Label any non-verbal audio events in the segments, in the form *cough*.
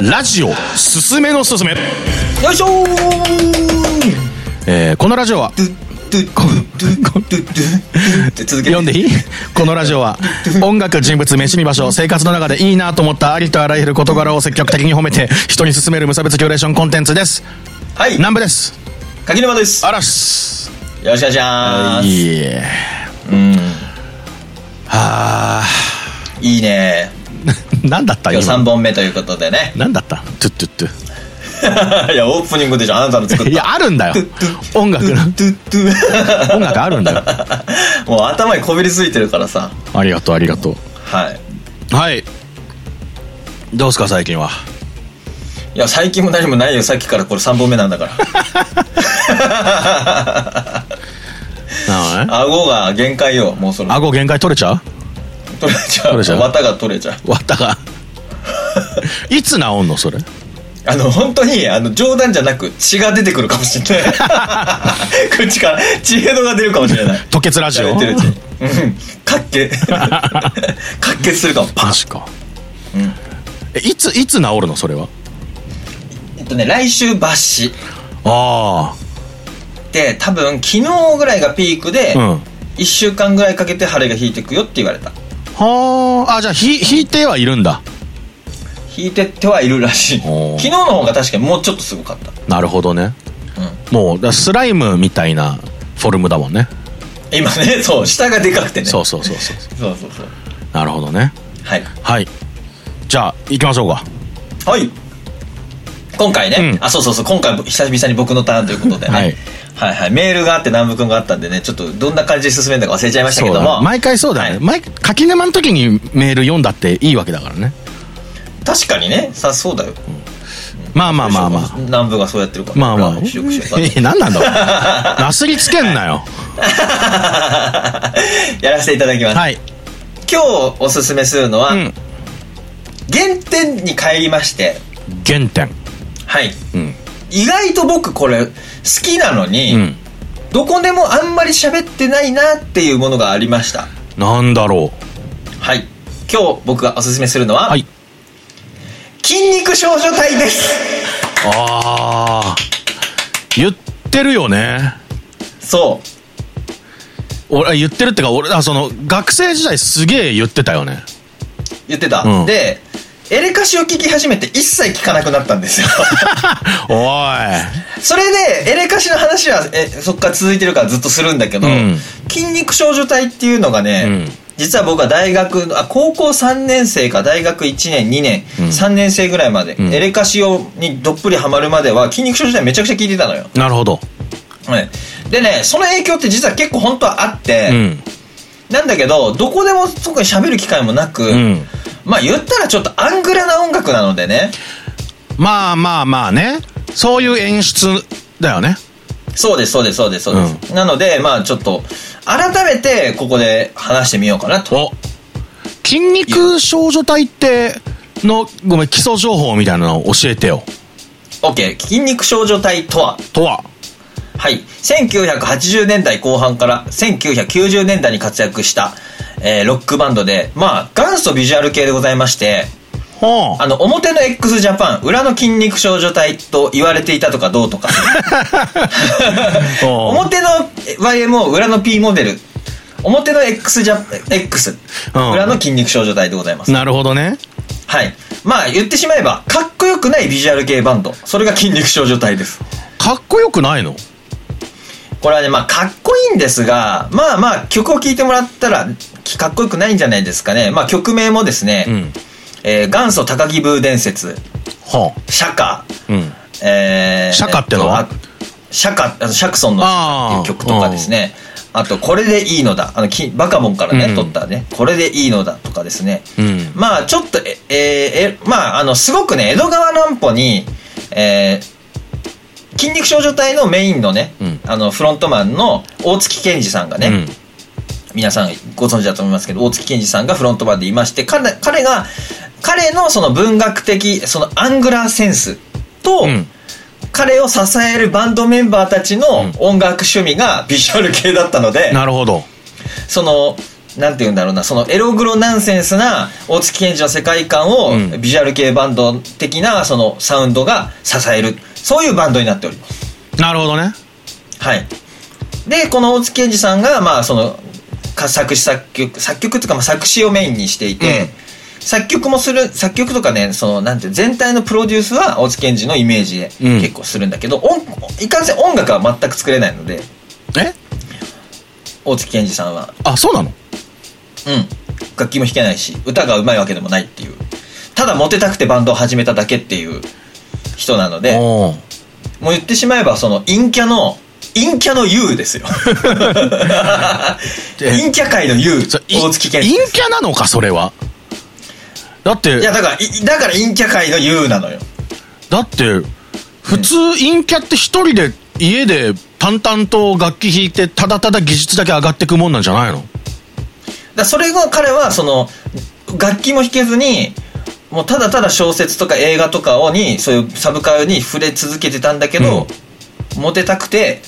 ラジオすすめのすすめ、よいしょー。えーこのラジオは読んでいいこのラジオは音楽人物飯見場所生活の中でいいなと思ったありとあらゆる事柄を積極的に褒めて人に勧める無差別キュレーションコンテンツですはい南部です柿沼ですあらっすよろしくお願いしますいいえうんはあいいね *laughs* 何だった？今。日今3本目ということでね。何だった？トゥットゥットゥ。*laughs* いやオープニングでしょあなたの作った。いやあるんだよ。音楽の。トゥトゥト音楽あるんだよ。ゥ *laughs* もう頭にこびりついてるからさ。ありがとうありがとはい。うはい。どうすか最近は？いや最近も何もないよ。さっきからこれ3本目なんだから。なのね顎が限界よもうそろ。顎限界取れちゃう？取れちゃう。綿が取れちゃう。わったが。*laughs* いつ治んのそれ？あの本当にあの冗談じゃなく血が出てくるかもしれない。*laughs* 口から血ヘドが出るかもしれない。吐血ラジオ？うん。かっけ。*laughs* かっけするかも。マジか、えいついつ治るのそれは？えっとね来週抜歯。あで多分昨日ぐらいがピークで、あうん。1週間ぐらいかけて腫れが引いてくよって言われたはああじゃあひ引いてはいるんだ。引いてってはいるらしい。昨日の方が確かにもうちょっとすごかった。なるほどね、もうだからスライムみたいなフォルムだもんね。今ねそう下がでかくてね。そうそうそうそう。そうそうそう。なるほどね。はい。はい。じゃあ行きましょうか。はい。今回ね、うん。あそうそうそう。今回久々に僕のターンということでね、はいはいはい。メールがあって南部君があったんでねちょっとどんな感じで進めるのか忘れちゃいましたけども。毎回そうだよね、はい。毎柿沼の時にメール読んだっていいわけだからね。確かにね。さそうだよ。まあまあまあまあ。南部がそうやってるから。まあまあ。*laughs* え何なんだろう。なすりつけんなよ。*laughs* やらせていただきます、はい。今日おすすめするのは、うん。原点に帰りまして。原点。はい。うん意外と僕これ好きなのに、うん。どこでもあんまり喋ってないなっていうものがありました。なんだろはい。今日僕がおすすめするのは、うはい。筋肉少女隊です。ああ言ってるよね。そう。俺言ってるってか俺あその学生時代すげえ言ってたよね。言ってた、うん。でエレカシを聞き始めて一切聞かなくなったんですよ。*laughs* おそれでエレカシの話はえそっから続いてるからずっとするんだけど、うん。筋肉少女隊っていうのがね、うん。実は僕は大学のあ高校3年生か大学1年2年、うん。3年生ぐらいまで、ん。エレカシをにどっぷりハマるまでは筋肉少女隊めちゃくちゃ聞いてたのよ、いなるほど。はい、でねその影響って実は結構本当はあって、うんなんだけどどこでも特に喋る機会もなく、うん。まあ言ったらちょっとアングラな音楽なのでね。まあまあまあね。そういう演出だよね。そうですそうですそうですそうです、なのでまあちょっと改めてここで話してみようかなと。お。筋肉少女隊ってのごめん基礎情報みたいなのを教えてよ。OK 筋肉少女隊とは？とははい。1980年代後半から1990年代に活躍した、えーロックバンドでまあ元祖ビジュアル系でございましてはああの表の x ジャパン裏の筋肉少女隊と言われていたとかどうとか。表の YMO 裏の P モデル。表の X ジャ X うん。裏の筋肉少女隊でございます。なるほどね。はい。まあ言ってしまえばかっこよくないビジュアル系バンド。それが筋肉少女隊です。かっこよくないの？これはねまあかっこいいんですがまあまあ曲を聴いてもらったらきかっこよくないんじゃないですかね。まあ曲名もですね、うん。えー元祖高木ブー伝説。は釈迦。あうん。えー釈迦ってのは？えっとあ釈迦あのシャクソンのっていう曲とかですね。あと「これでいいのだ」あのきバカボンからね、うん。撮ったね「これでいいのだ」とかですね、うん。まあちょっとええーえまああのすごくね江戸川乱歩にえー筋肉少女隊のメインのね、うん。あのフロントマンの大月健二さんがね、うん。皆さんご存知だと思いますけど大月健二さんがフロントマンでいまして彼彼が彼のその文学的そのアングラーセンスと、うん。彼を支えるバンドメンバーたちの音楽趣味がビジュアル系だったので、なるほど。そのなんて言うんだろうなそのエログロナンセンスな大月健二の世界観を、うん。ビジュアル系バンド的なそのサウンドが支えるそういうバンドになっております。なるほどね。はい。でこの大月健二さんがまあそのか作詞作曲作曲っていうかまあ作詞をメインにしていて、うん。作曲もする作曲とかねそのなんていう全体のプロデュースは大月健二のイメージでうん。結構するんだけど、音いかんせん音楽は全く作れないので。え？大月健二さんは。あ、そうなの？うん楽器も弾けないし歌が上手いわけでもないっていう。ただモテたくてバンドを始めただけっていう人なのでもう言ってしまえばその陰キャの陰キャの U ですよ。*laughs* 陰キャ界の U 大月健陰二キャなのか、それは？だってい、やだからいだから陰キャ界の U なのよ。だって、普通陰キャって一人で家で淡々と楽器弾いて、ただただ技術だけ上がってくもんなんじゃないの？だそれが彼はその楽器も弾けずにもうただただ小説とか映画とかをにそういうサブカルに触れ続けてたんだけど、モテたくて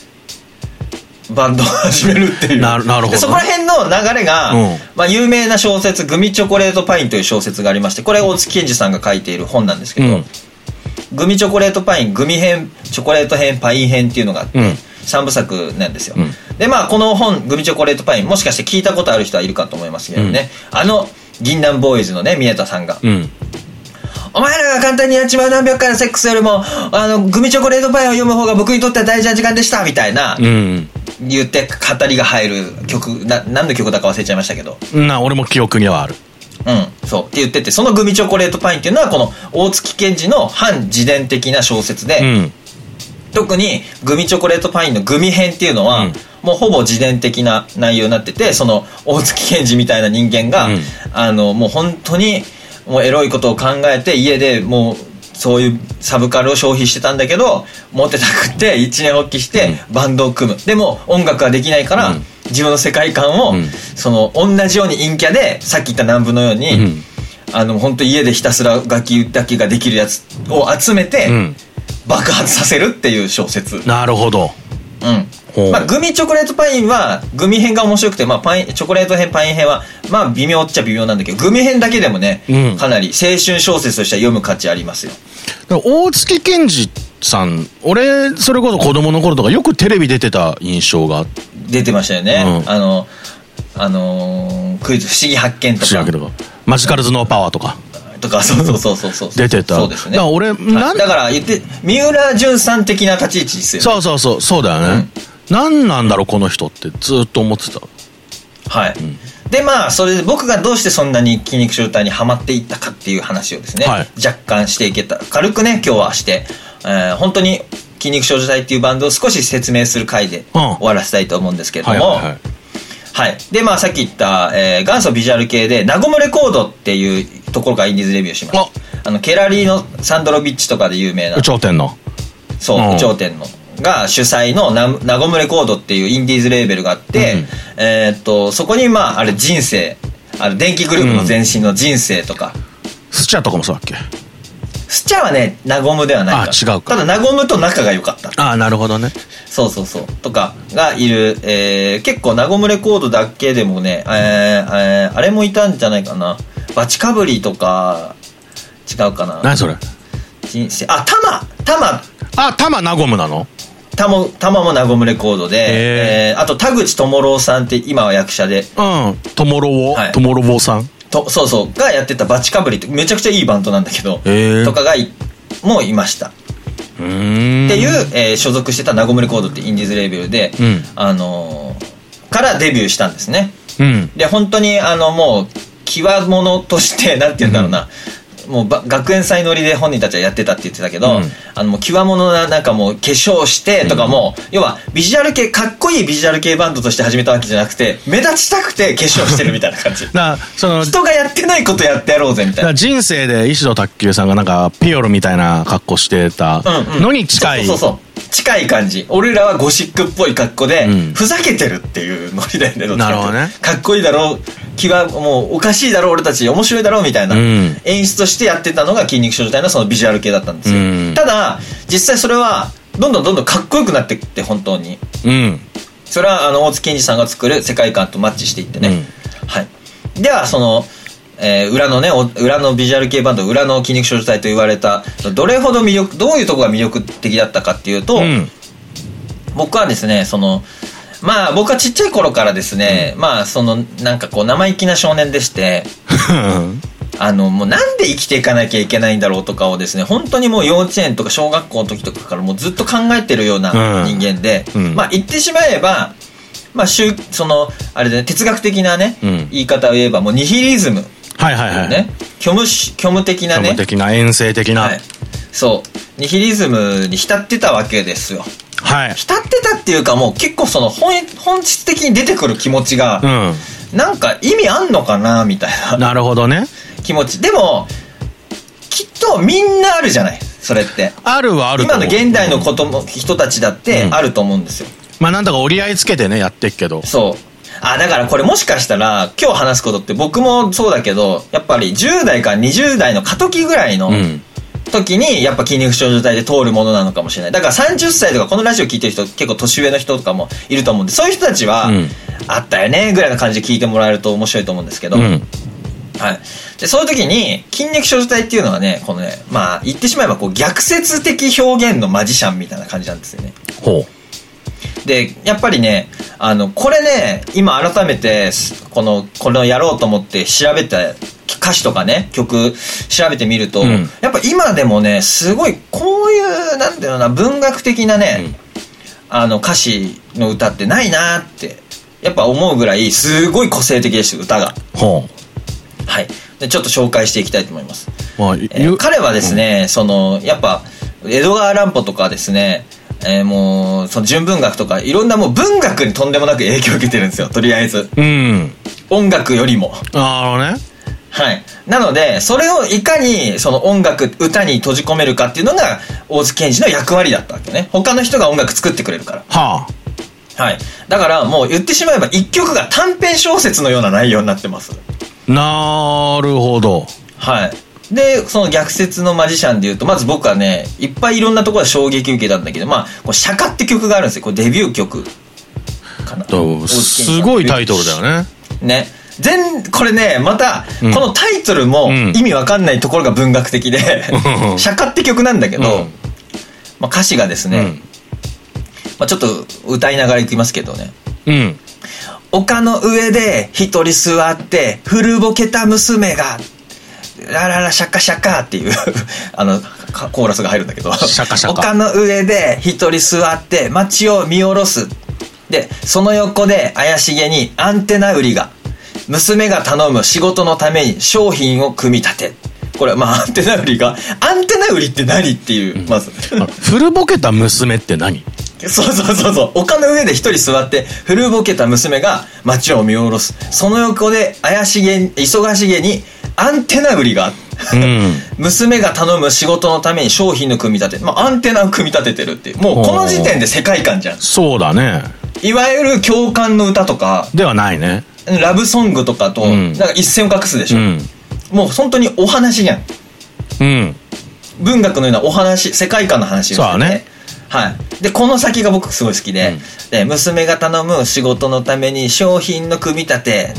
バンドを始めるっていう。なるなるほど。でそこら辺の流れが、うん。まあ、有名な小説「グミチョコレートパイン」という小説がありましてこれ大月健二さんが書いている本なんですけど、うん。グミチョコレートパイングミ編チョコレート編パイン編っていうのがあって、うん。3部作なんですよ、うんでまあこの本「グミチョコレートパイン」もしかして聞いたことある人はいるかと思いますけどね、あの銀杏ボーイズのね宮田さんが、うん。お前らが簡単にやっちまう何百回のセックスよりもあのグミチョコレートパインを読む方が僕にとっては大事な時間でしたみたいな、うん。言って語りが入る曲な何の曲だか忘れちゃいましたけどな、俺も記憶にはある。うんそうって言っててそのグミチョコレートパインっていうのはこの大月健二の反自伝的な小説で、うん。特にグミチョコレートパインのグミ編っていうのは、うんもうほぼ自伝的な内容になっててその大月健二みたいな人間が、うん。あのもう本当にもうエロいことを考えて家でもうそういうサブカルを消費してたんだけどモテたくって一年発起してバンドを組む、でも音楽はできないから、うん。自分の世界観を、うん。その同じように陰キャでさっき言った南部のように、うん。あの本当家でひたすら楽器だけができるやつを集めて、うん。爆発させるっていう小説。なるほど。うんまあ、グミチョコレートパインはグミ編が面白くて、まあ、パインチョコレート編パイン編はまあ微妙っちゃ微妙なんだけどグミ編だけでもね、うん。かなり青春小説としては読む価値ありますよ。大月健二さん、俺、それこそ子供の頃とかよくテレビ出てた印象が。出てましたよね、うん。あのあのークイズ「不思議発見」とか。マジカル頭脳パワーとか。とかそうそうそうそうそう出てた。そうですね。だから俺、はい。だから言って三浦淳さん的な立ち位置ですよね。そうそうそう、そうだよね。何なんだろう、この人ってずっと思ってた。はい、でまあそれで僕がどうしてそんなに筋肉症態にはまっていったかっていう話をですね、はい若干していけた軽くね今日はして、えー本当に筋肉少女隊っていうバンドを少し説明する回でうん終わらせたいと思うんですけれども、はいはいはい。はい。で、まあさっき言った、えー元祖ビジュアル系で、ナゴムレコードっていうところがインディーズレビューしました。あの、ケラリーのサンドロビッチとかで有名な有、頂天の。そう、頂天の、が主催のナナゴムレコードっていうインディーズレーベルがあって、うんえーっと、そこにまあ、あれ人生、あの、電気グループの前身の人生とか、スチャとかもそうだっけ？スチャはね、ナゴムではないから。あ違うかただ、ナゴムと仲が良かった。ああ、なるほどね。そうそうそう。とかがいる、えー、結構、ナゴムレコードだけでもね、えーえーあれもいたんじゃないかな。バチカブリとか、違うかな。何それ？人生、あ、タマタマあ、タマナゴムなの？タモ、タマもナゴムレコードで、へえーあと田口智郎さんって今は役者で、うん。トモロボはい、トモロボさん。と、そうそう、がやってたバチカブリってめちゃくちゃいいバンドなんだけど、へーとかがい、もういました。うーん。っていう、えー所属してたナゴムレコードってインディーズレーベルで、うんあのーからデビューしたんですね。うん。で、本当にあのもう、極物として、なんて言うんだろうな、もうば学園祭乗りで本人たちはやってたって言ってたけど、うん。あのもう極物ななんかもう化粧してとかも、要はビジュアル系かっこいいビジュアル系バンドとして始めたわけじゃなくて目立ちたくて化粧してるみたいな感じ。*laughs* な、その、人がやってないことやってやろうぜみたいな。人生で石野卓球さんがなんかピオロみたいな格好してたうんうん。のに近い。そうそうそう近い感じ。俺らはゴシックっぽい格好で、うん。ふざけてるっていうノリだよねどっちかっていうと。なるほどね。かっこいいだろう。気はもうおかしいだろう俺たち面白いだろうみたいな、うん。演出としてやってたのが筋肉少女隊のそのビジュアル系だったんですよ、うん。ただ実際それはどんどんどんどんかっこよくなっていって本当に。うん。それはあの大津健二さんが作る世界観とマッチしていってね、うん。はい。では、その、えー裏のね、お裏のビジュアル系バンド、裏の筋肉少女隊と言われた、どれほど魅力、どういうところが魅力的だったかっていうと、うん。僕はですね、その、まあ僕はちっちゃい頃からですね、まあそのなんかこう生意気な少年でして、*laughs* あのもうなんで生きていかなきゃいけないんだろうとかをですね、本当にもう幼稚園とか小学校の時とかからもうずっと考えてるような人間で、うん。まあ言ってしまえば、まあ宗その、あれで、ね、哲学的なね、うん。言い方を言えばもうニヒリズム、はいはいはい。ね、虚無し、虚無的なね虚無、的な、遠征的な。はい、そう、ニヒリズムに浸ってたわけですよ。はい。浸ってたっていうかもう結構その本本質的に出てくる気持ちが、うなんか意味あんのかなみたいん。ななるほどね。気持ちでもきっとみんなあるじゃないそれってあるはあると今の現代のことも人たちだってうんあると思うんですよ、まあなんとか折り合いつけてね、やってっけど。そうあだからこれもしかしたら今日話すことって僕もそうだけどやっぱり10代から20代の過渡期ぐらいのうん。時にやっぱ筋肉症状態で通るものなのかもしれないだから30歳とかこのラジオ聞いてる人結構年上の人とかもいると思うんでそういう人たちは、うんあったよねぐらいの感じで聞いてもらえると面白いと思うんですけど、うん。はい。で、そういう時に、筋肉症状体っていうのはね、このね、まあ、言ってしまえば、こう、逆説的表現のマジシャンみたいな感じなんですよね。ほで、やっぱりね、あの、これね、今改めて、すこの、これをやろうと思って調べた歌詞とかね、曲調べてみると、うんやっぱ今でもね、すごい、こういう、なんていうな、文学的なね、うんあの、歌詞の歌ってないなって、やっぱ思うぐらい、すごい個性的でした、歌が。う。ほはい。で、ちょっと紹介していきたいと思います。う。まあ、えーゆ彼はですね、その、やっぱ、江戸川乱歩とかですね、えーもう、その純文学とか、いろんなもう文学にとんでもなく影響を受けてるんですよ、とりあえず。うん。音楽よりも。なるほどね。はい。なので、それをいかに、その音楽、歌に閉じ込めるかっていうのが、大津健二の役割だったわけね。他の人が音楽作ってくれるから。ははい。だから、もう言ってしまえば、一曲が短編小説のような内容になってます。あ。なるほど。はい。で、その逆説のマジシャンで言うと、まず僕はね、いっぱいいろんなところで衝撃受けたんだけど、まあ、こう釈迦って曲があるんですよ。これデビュー曲かな。とすごいタイトルだよね。ね。全、これね、また、うんこのタイトルもうん意味わかんないところが文学的で、うん *laughs* 釈迦って曲なんだけど、うんまあ歌詞がですね、うん。まあちょっと歌いながらいきますけどね。うん。丘の上で一人座って、古ぼけた娘が、ラララシャカシャカっていう、*laughs* あの、かコーラスが入るんだけど、シャカシャカ丘の上で一人座って街を見下ろす。で、その横で怪しげにアンテナ売りが、娘が頼む仕事のために商品を組み立て。これ、まあ、アンテナ売りが、アンテナ売りって何っていう、まず。あ古ぼけた娘って何？そうそうそうそう。丘の上で一人座って、古ぼけた娘が街を見下ろす。その横で怪しげに、忙しげにアンテナ売りが。うん。*laughs* 娘が頼む仕事のために商品の組み立て。まあ、アンテナを組み立ててるっていう。もうこの時点で世界観じゃん。そうだね。いわゆる共感の歌とか、ではないね。ラブソングとかと、うんなんか一線を画すでしょ。うん。もう本当にお話じゃん。うん。文学のようなお話、世界観の話ですよそうだね。はい。で、この先が僕すごい好きで、で、娘が頼む仕事のために商品の組み立て、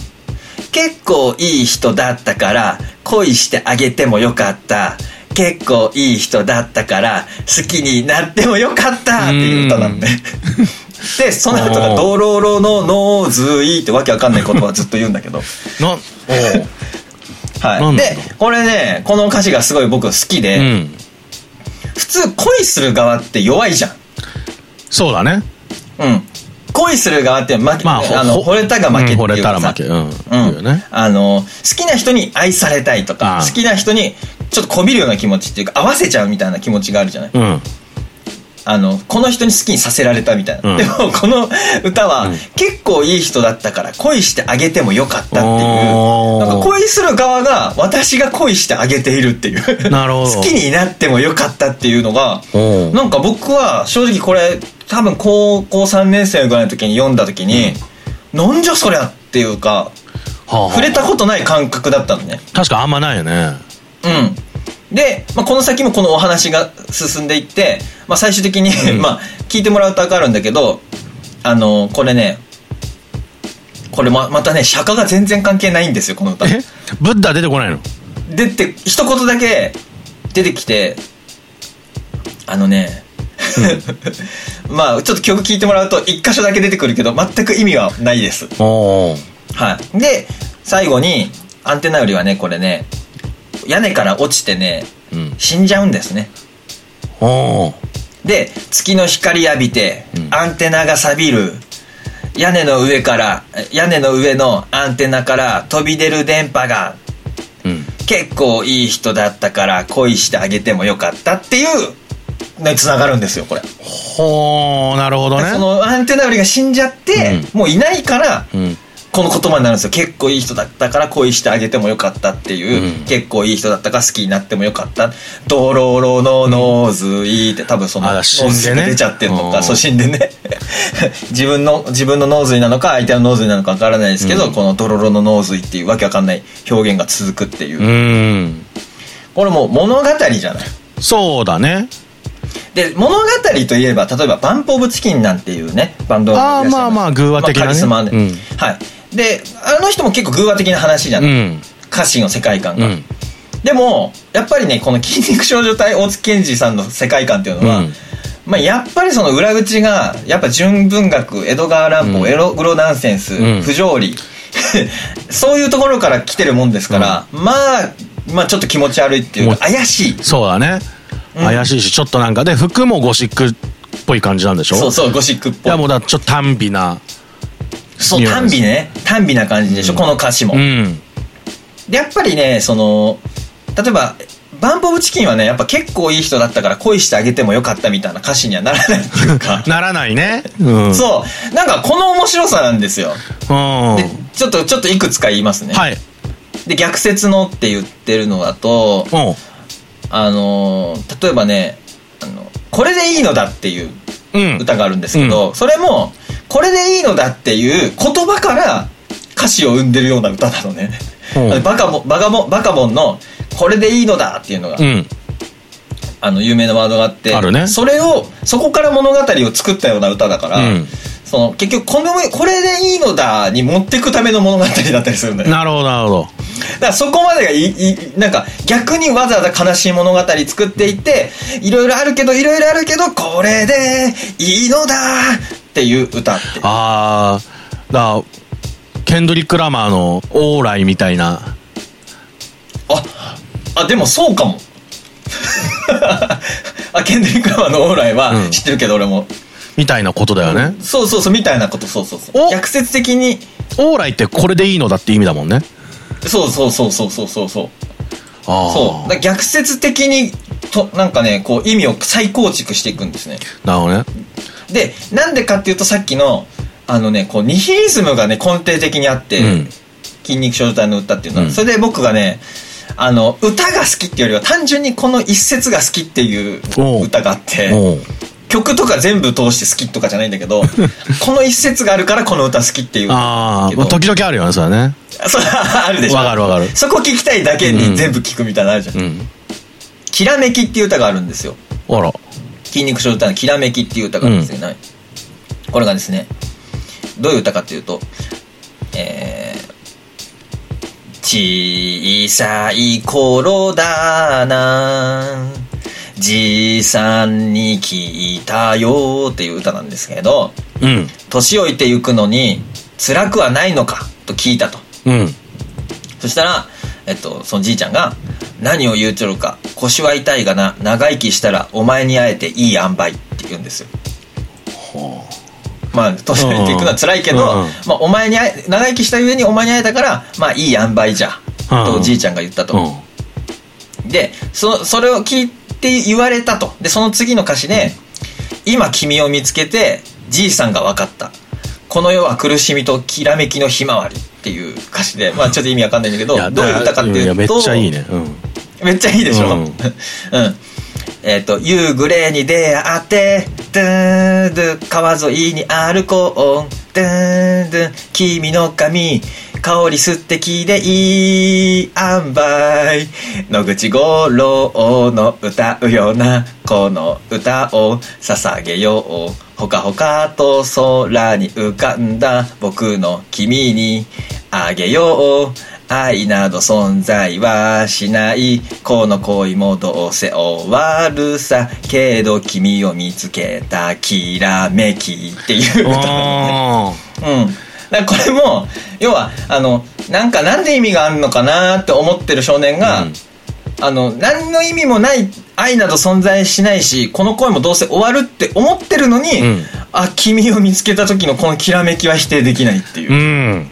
結構いい人だったから、恋してあげてもよかった。結構いい人だったから、好きになってもよかったっていう歌なんで。*laughs* で、その後が、ドロロのノーズイってわけわかんない言葉ずっと言うんだけど。な、おう *laughs* はい。で、これね、この歌詞がすごい僕好きで、うん。普通恋する側って弱いじゃん。そうだね。うん。恋する側って負け、まあ、あの、ほ惚れたが負けっていうかさ負け。うん。ね。あの、好きな人に愛されたいとか、好きな人にちょっとこびるような気持ちっていうか、合わせちゃうみたいな気持ちがあるじゃないうん。あの、この人に好きにさせられたみたいな。うんでも、この歌は、うん結構いい人だったから恋してあげてもよかったっていう。なんか恋する側が私が恋してあげているっていう。なるほど好きになってもよかったっていうのが、なんか僕は正直これ多分高校3年生ぐらいの時に読んだ時に、なんじゃそりゃっていうか、はあはあ触れたことない感覚だったのね。確かあんまないよね。うん。で、まあ、この先もこのお話が進んでいって、まあ、最終的に、まあ、聞いてもらうと分かるんだけど、あの、これね、これままたね釈迦が全然関係ないんですよこの歌。え？ブッダ出てこないの？でって一言だけ出てきてあのね *laughs* まあちょっと曲聴いてもらうと一箇所だけ出てくるけど全く意味はないです。はい。で最後にアンテナよりはねこれね屋根から落ちてね、うん。死んじゃうんですね。で月の光浴びて、うん。アンテナが錆びる。屋根の上から屋根の上のアンテナから飛び出る電波がうん。結構いい人だったから恋してあげてもよかったっていうのにつながるんですよこれ、ほーなるほどね。そのアンテナ売りが死んじゃって、もういないからうんこの言葉になるんですよ。結構いい人だったから恋してあげてもよかったっていう、うん。結構いい人だったから好きになってもよかった。ドロロのノーズイって多分そのあ脳髄が出ちゃってるのうん。かそう死んでね。*laughs* 自分の自分のノーズイなのか相手のノーズイなのかわからないですけど、うん。このドロロのノーズイっていうわけわかんない表現が続くっていう、うーん。これもう物語じゃない。そうだね。で物語といえば例えばバンプ・オブ・チキンなんていうねバンドがあーまあまあ寓話的なね。まあカリスマで、うん。はいであの人も結構寓話的な話じゃない、うん。歌詞の世界観が、うん。でもやっぱりねこの筋肉少女帯大槻ケンヂさんの世界観っていうのは、うん。まあ、やっぱりその裏口がやっぱ純文学江戸川乱歩、うん。エログロナンセンス、うん。不条理。*laughs* そういうところから来てるもんですから、まあまあちょっと気持ち悪いっていうか怪しい。そうだね、うん。怪しいしちょっとなんかで服もゴシックっぽい感じなんでしょ？そうそうゴシックっい。ぽいやもうだちょっと短美なそう短美ね。短美な感じでしょ、この歌詞も、うん。でやっぱりねその例えばバンプ・オブ・チキンはねやっぱ結構いい人だったから恋してあげてもよかったみたいな歌詞にはならないっていうか。*laughs* ならないね。うん。そう。なんかこの面白さなんですよ。うん。でちょっとちょっといくつか言いますね、はい。で逆説のって言ってるのだとうん。あのー例えばねあの「これでいいのだ」っていううん。歌があるんですけど、それも「これでいいのだ」っていう言葉から歌詞を生んでるような歌なのね、うん。バカボンバカボンバカボンの「これでいいのだ」っていうのが、うん。あの有名なワードがあってね。それをそこから物語を作ったような歌だから、うんその結局この「これでいいのだ」に持っていくための物語だったりするんだよ。なるほどなるほど。だからそこまでがいいなんか逆にわざわざ悲しい物語作っていっていろいろあるけどいろいろあるけどこれでいいのだっていう歌って。ああだケンドリック・ラマーの「オーライ」みたいな。ああでもそうかも。*laughs* あケンドリック・ラマーのオーライはうん。知ってるけど俺も、みたいなことだよね、そうそうそうみたいなことそうそうそう。お。逆説的に。オーライってこれでいいのだって意味だもんね。そうそうそうそうそうそうそう。そう。逆説的にとなんかねこう意味を再構築していくんですね。なるほどね。でなんでかっていうとさっきのあのねこうニヒリズムがね根底的にあって、うん。筋肉少女隊の歌っていうのは、うん。それで僕がねあの歌が好きっていうよりは単純にこの一節が好きっていう歌があって曲とか全部通して好きとかじゃないんだけど *laughs* この一節があるからこの歌好きっていう。歌ああ時々あるよねそれね。そう *laughs* あるでしょ。わかるわかる。そこ聞きたいだけに全部聞くみたいなのあるじゃん。うん「きらめき」っていう歌があるんですよ。あら。筋肉少女隊の「きらめき」っていう歌があるんですよね、これがですねどういう歌かっていうとえー、小さい頃だなじいさんに聞いたよっていう歌なんですけどうん。年老いてゆくのに辛くはないのかと聞いたと。うん。そしたら、えっと、そのじいちゃんが、何を言うちょるか、腰は痛いがな、長生きしたらお前に会えていい塩梅って言うんですよ。まあ、年老いていくのは辛いけど、うんうんまあ、お前に長生きした上にお前に会えたから、まあ、いい塩梅じゃ、うんとじいちゃんが言ったと。で、そ、それを聞いて言われたと。で、その次の歌詞で、今君を見つけて、じいさんが分かった。この世は苦しみときらめきのひまわりっていう歌詞で、まあちょっと意味わかんないんだけど、どういう歌かっていうと、めっちゃいいねうんめっちゃいいでしょ？ううんん。えっ、と、夕暮れに出会って、ドゥードゥ、川沿いに歩こう、ドゥードゥ、君の髪、香り素敵でいい塩梅。野口五郎の歌うような、この歌を捧げよう。ほかほかと空に浮かんだ僕の君にあげよう愛など存在はしない。この恋もどうせ終わるさ。けど君を見つけたきらめきっていう歌なのね。あうん。だこれも、要は、あの、なんかなんで意味があるのかなって思ってる少年が、うん。あの、何の意味もない愛など存在しないし、この恋もどうせ終わるって思ってるのに、うん。あ、君を見つけた時のこのきらめきは否定できないっていう。ーうん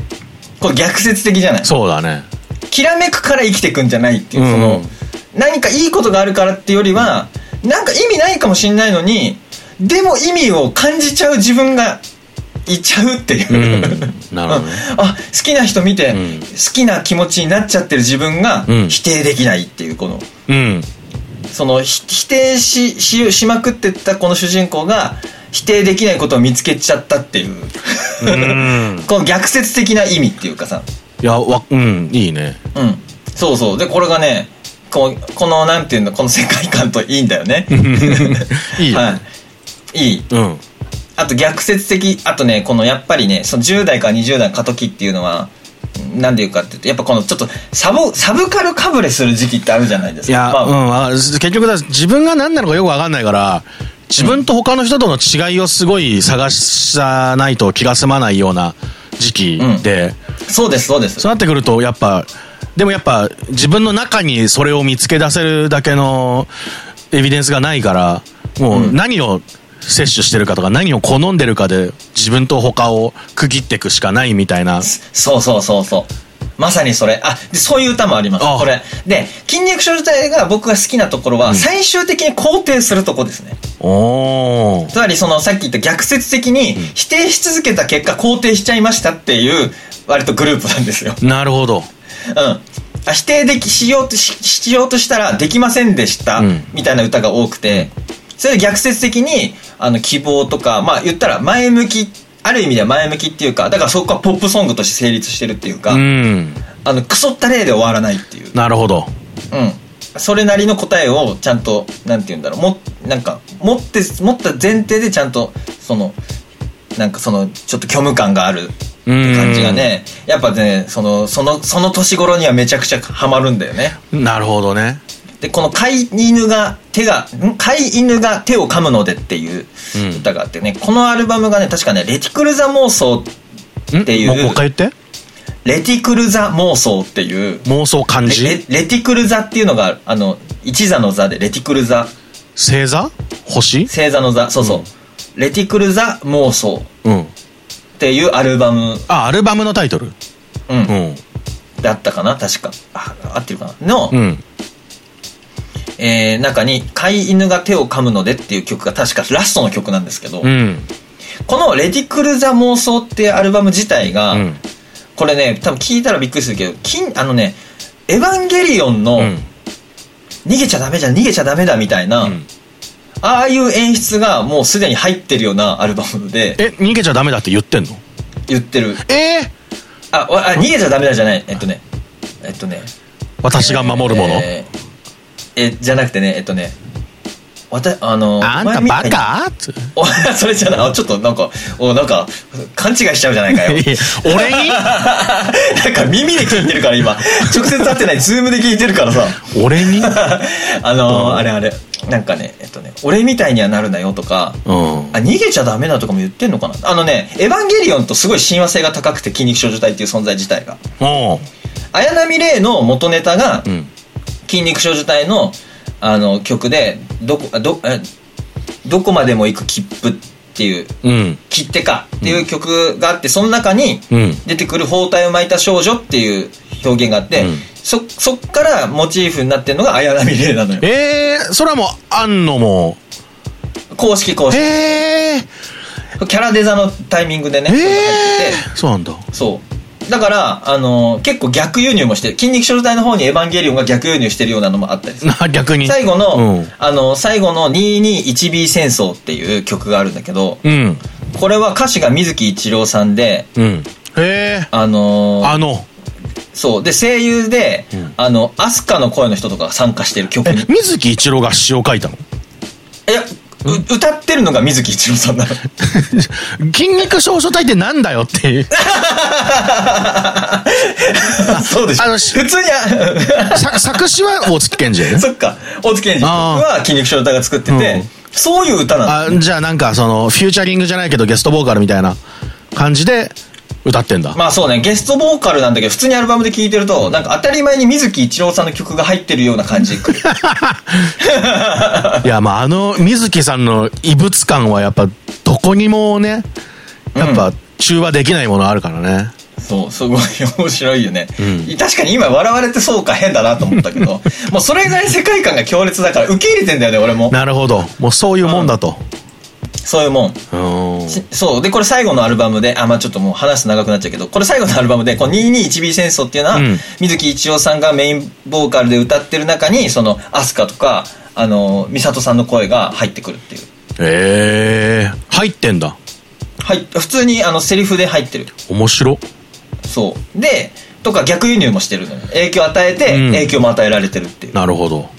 これ逆説的じゃない？そうだね。きらめくから生きていくんじゃないっていう、うん。その、何かいいことがあるからっていうよりは、なんか意味ないかもしんないのに、でも意味を感じちゃう自分がいちゃうっていう。うん。なるほどね。う *laughs* んあ好きな人見て、うん。好きな気持ちになっちゃってる自分がうん。否定できないっていうこの。うんそのひ否定しししまくってったこの主人公が否定できないことを見つけちゃったっていう。うん。*laughs* この逆説的な意味っていうかさ。いやわうんいいね。うん。そうそう。でこれがねこうこのなんていうのこの世界観といいんだよね。*laughs* いいよ。はい。いい。うん。あと逆説的あとねこのやっぱりねその10代から20代の過渡期っていうのはなんでいうかっていうとやっぱこのちょっとサブサブカルかぶれする時期ってあるじゃないですか。いや、まあうんあ、結局だ、自分が何なのかよくわかんないから、自分と他の人との違いをすごい探さないと気が済まないような時期で、そうですそうです。そうなってくると、やっぱ、でもやっぱ、自分の中にそれを見つけ出せるだけのエビデンスがないから、もう何を摂取してるかとか、何を好んでるかで、自分と他を区切っていくしかないみたいな。そうそうそうそう。まさにそれ。あでそういう歌もあります。あこれ。で筋肉症自体が僕が好きなところは、最終的に肯定するとこですね。おー。つまりそのさっき言った逆説的に否定し続けた結果肯定しちゃいましたっていう割とグループなんですよ。なるほど。うん。あ否定できしようとししようとしたらできませんでした、うん。みたいな歌が多くてそれで逆説的にあの希望とかまあ言ったら前向きある意味では前向きっていうかだからそこはポップソングとして成立してるっていうか、うん。あのクソった例で終わらないっていうなるほど。うんそれなりの答えをちゃんとなんて言うんだろうもなんか持って持った前提でちゃんとそのなんかそのちょっと虚無感があるって感じがねやっぱねそのそのその年頃にはめちゃくちゃハマるんだよねなるほどね。でこの飼い犬が手がん？飼い犬が手を噛むのでっていううん。歌があってね、このアルバムがね確かねレティクルザ妄想んっていうもう一回言って。レティクルザ妄想っていう妄想漢レ字？レレティクルザっていうのがあの一座の座でレティクルザ。星座？星？星座の座。そうそう、レティクルザ妄想。うん。っていうアルバム、あ、アルバムのタイトル？うん。うん。だったかな？確か。あ合ってるかな？の、うん。えー中に「飼い犬が手を噛むので」っていう曲が確かラストの曲なんですけど、うん。この「レティクル・ザ・妄想」っていうアルバム自体が、うん。これね多分聞いたらびっくりするけど金あのね「エヴァンゲリオン」の、うん。逃げちゃダメじゃん逃げちゃダメだみたいな、うん。ああいう演出がもうすでに入ってるようなアルバムでえ、逃げちゃダメだって言ってんの？言ってる。えー？あわあ逃げちゃダメだじゃない。えっとねえっとね。私が守るもの？えーえじゃなくてねえっとねわたあのあんたバカ？つお *laughs* それじゃなちょっとなんかおなんか勘違いしちゃうじゃないかよ。俺に？*laughs* なんか耳で聞いてるから今。直接会ってない。ズームで聞いてるからさ。俺に？*laughs* あのーあれあれ。なんかねえっとね俺みたいにはなるなよとかうん。あ逃げちゃダメだとかも言ってんのかな。あのねエヴァンゲリオンとすごい親和性が高くて筋肉少女隊っていう存在自体が。おう綾波レイの元ネタがうん。筋肉少女隊のあの曲でどこあどえどこまでも行く切符っていううん。切手かっていう曲があって、その中にうん。出てくる包帯を巻いた少女っていう表現があって、うん。そそっからモチーフになってるのが綾波レイなのよ。えー、それはもう、あんのも、公式公式。えー、キャラデザのタイミングでね、それが入ってて。えー、そうなんだ。そうだから、あの結構逆輸入もしてる筋肉少女隊の方にエヴァンゲリオンが逆輸入してるようなのもあったりする *laughs* な、逆に。最後の、うん。あの最後の 221B 戦争っていう曲があるんだけどうん。これは歌詞が水木一郎さんでうん。えー、あのーあの、そうで声優で、んあのアスカの声の人とかが参加してる曲水木一郎が詩を書いたの？いやう歌ってるのが水木一郎さんなの。*laughs* 筋肉少女隊ってなんだよっていう。*laughs* そうでしょ。あの普通に *laughs* 作詞は大月健二。そっか。大月健二は筋肉少女隊が作ってて、うんそういう歌なのあじゃあなんかその、フューチャリングじゃないけどゲストボーカルみたいな感じで歌ってんだ。まあそうねゲストボーカルなんだけど普通にアルバムで聴いてるとなんか当たり前に水木一郎さんの曲が入ってるような感じ *laughs* いや、まあ、あの、水木さんの異物感はやっぱ、どこにもね、やっぱ、中和できないものあるからね。そうすごい面白いよね、確かに今笑われてそうか変だなと思ったけど *laughs* もうそれぐらい世界観が強烈だから受け入れてんだよね俺もなるほど。もうそういうもんだと。そういうもんそう。で、これ最後のアルバムで、あ、まあちょっともう話す長くなっちゃうけど、これ最後のアルバムで、この 221B 戦争っていうのは、うん水木一郎さんがメインボーカルで歌ってる中に、その、アスカとか、あの、ミサトさんの声が入ってくるっていう。ええ入ってんだ。はい、普通にあの、セリフで入ってる。面白。そう。で、とか逆輸入もしてるのよ。影響を与えて、うん影響も与えられてるっていう。なるほど。